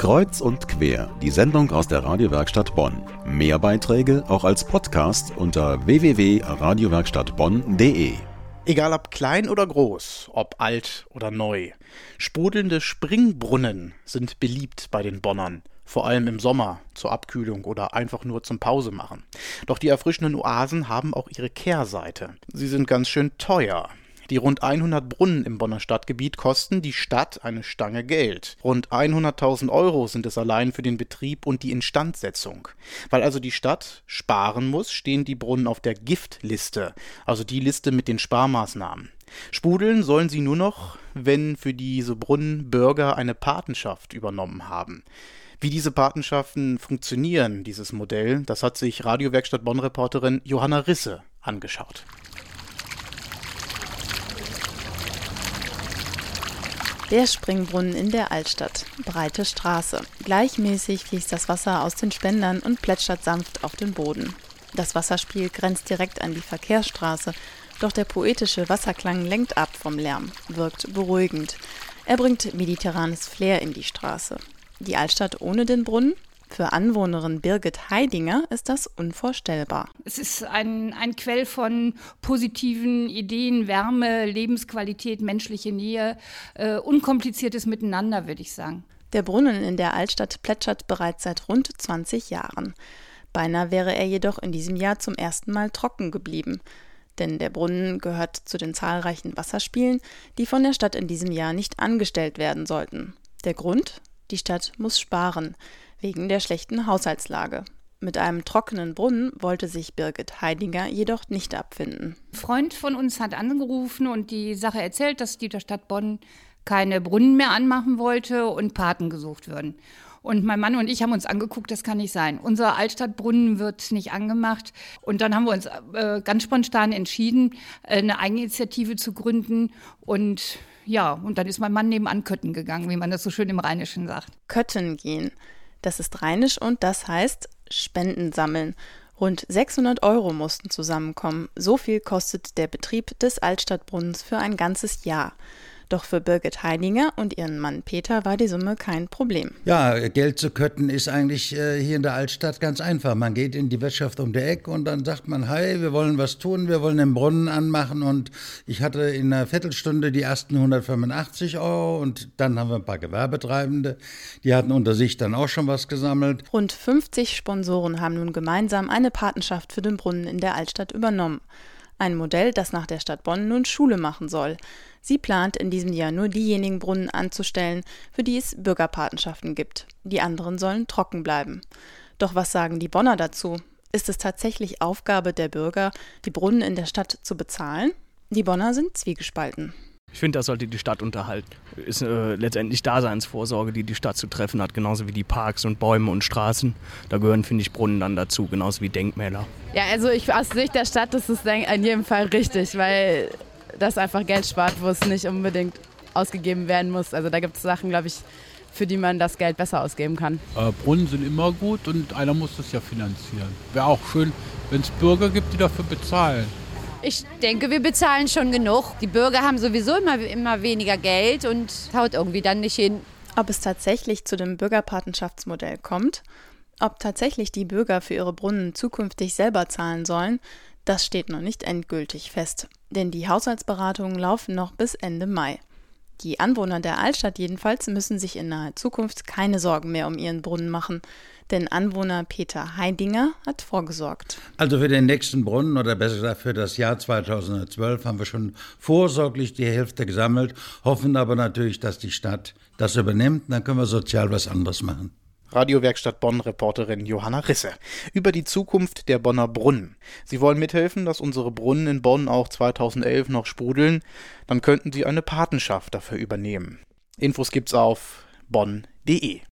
Kreuz und quer, die Sendung aus der Radiowerkstatt Bonn. Mehr Beiträge auch als Podcast unter www.radiowerkstattbonn.de. Egal ob klein oder groß, ob alt oder neu. Sprudelnde Springbrunnen sind beliebt bei den Bonnern. Vor allem im Sommer zur Abkühlung oder einfach nur zum Pause machen. Doch die erfrischenden Oasen haben auch ihre Kehrseite. Sie sind ganz schön teuer. Die rund 100 Brunnen im Bonner Stadtgebiet kosten die Stadt eine Stange Geld. Rund 100.000 Euro sind es allein für den Betrieb und die Instandsetzung. Weil also die Stadt sparen muss, stehen die Brunnen auf der Giftliste, also die Liste mit den Sparmaßnahmen. Spudeln sollen sie nur noch, wenn für diese Brunnen Bürger eine Patenschaft übernommen haben. Wie diese Patenschaften funktionieren, dieses Modell, das hat sich Radiowerkstatt Bonn-Reporterin Johanna Risse angeschaut. Der Springbrunnen in der Altstadt. Breite Straße. Gleichmäßig fließt das Wasser aus den Spendern und plätschert sanft auf den Boden. Das Wasserspiel grenzt direkt an die Verkehrsstraße, doch der poetische Wasserklang lenkt ab vom Lärm, wirkt beruhigend. Er bringt mediterranes Flair in die Straße. Die Altstadt ohne den Brunnen? Für Anwohnerin Birgit Heidinger ist das unvorstellbar. Es ist ein, ein Quell von positiven Ideen, Wärme, Lebensqualität, menschliche Nähe, äh, unkompliziertes Miteinander, würde ich sagen. Der Brunnen in der Altstadt plätschert bereits seit rund 20 Jahren. Beinahe wäre er jedoch in diesem Jahr zum ersten Mal trocken geblieben. Denn der Brunnen gehört zu den zahlreichen Wasserspielen, die von der Stadt in diesem Jahr nicht angestellt werden sollten. Der Grund? Die Stadt muss sparen wegen der schlechten Haushaltslage. Mit einem trockenen Brunnen wollte sich Birgit Heidinger jedoch nicht abfinden. Ein Freund von uns hat angerufen und die Sache erzählt, dass die der Stadt Bonn keine Brunnen mehr anmachen wollte und Paten gesucht würden. Und mein Mann und ich haben uns angeguckt, das kann nicht sein. Unser Altstadtbrunnen wird nicht angemacht. Und dann haben wir uns äh, ganz spontan entschieden, eine Eigeninitiative zu gründen. Und ja, und dann ist mein Mann nebenan Kötten gegangen, wie man das so schön im Rheinischen sagt. Kötten gehen. Das ist rheinisch und das heißt Spenden sammeln. Rund 600 Euro mussten zusammenkommen. So viel kostet der Betrieb des Altstadtbrunnens für ein ganzes Jahr. Doch für Birgit Heidinger und ihren Mann Peter war die Summe kein Problem. Ja, Geld zu kötten ist eigentlich äh, hier in der Altstadt ganz einfach. Man geht in die Wirtschaft um der Ecke und dann sagt man, hey, wir wollen was tun, wir wollen den Brunnen anmachen und ich hatte in einer Viertelstunde die ersten 185 Euro und dann haben wir ein paar Gewerbetreibende, die hatten unter sich dann auch schon was gesammelt. Rund 50 Sponsoren haben nun gemeinsam eine Patenschaft für den Brunnen in der Altstadt übernommen. Ein Modell, das nach der Stadt Bonn nun Schule machen soll. Sie plant in diesem Jahr nur diejenigen Brunnen anzustellen, für die es Bürgerpatenschaften gibt. Die anderen sollen trocken bleiben. Doch was sagen die Bonner dazu? Ist es tatsächlich Aufgabe der Bürger, die Brunnen in der Stadt zu bezahlen? Die Bonner sind zwiegespalten. Ich finde, das sollte die Stadt unterhalten. Ist äh, letztendlich Daseinsvorsorge, die die Stadt zu treffen hat, genauso wie die Parks und Bäume und Straßen. Da gehören, finde ich, Brunnen dann dazu, genauso wie Denkmäler. Ja, also ich, aus Sicht der Stadt ist es in jedem Fall richtig, weil das einfach Geld spart, wo es nicht unbedingt ausgegeben werden muss. Also da gibt es Sachen, glaube ich, für die man das Geld besser ausgeben kann. Äh, Brunnen sind immer gut und einer muss das ja finanzieren. Wäre auch schön, wenn es Bürger gibt, die dafür bezahlen. Ich denke, wir bezahlen schon genug. Die Bürger haben sowieso immer, immer weniger Geld und haut irgendwie dann nicht hin. Ob es tatsächlich zu dem Bürgerpatenschaftsmodell kommt, ob tatsächlich die Bürger für ihre Brunnen zukünftig selber zahlen sollen, das steht noch nicht endgültig fest, denn die Haushaltsberatungen laufen noch bis Ende Mai. Die Anwohner der Altstadt jedenfalls müssen sich in naher Zukunft keine Sorgen mehr um ihren Brunnen machen, denn Anwohner Peter Heidinger hat vorgesorgt. Also für den nächsten Brunnen oder besser gesagt für das Jahr 2012 haben wir schon vorsorglich die Hälfte gesammelt, hoffen aber natürlich, dass die Stadt das übernimmt, dann können wir sozial was anderes machen. Radiowerkstatt Bonn-Reporterin Johanna Risse über die Zukunft der Bonner Brunnen. Sie wollen mithelfen, dass unsere Brunnen in Bonn auch 2011 noch sprudeln. Dann könnten Sie eine Patenschaft dafür übernehmen. Infos gibt's auf bonn.de.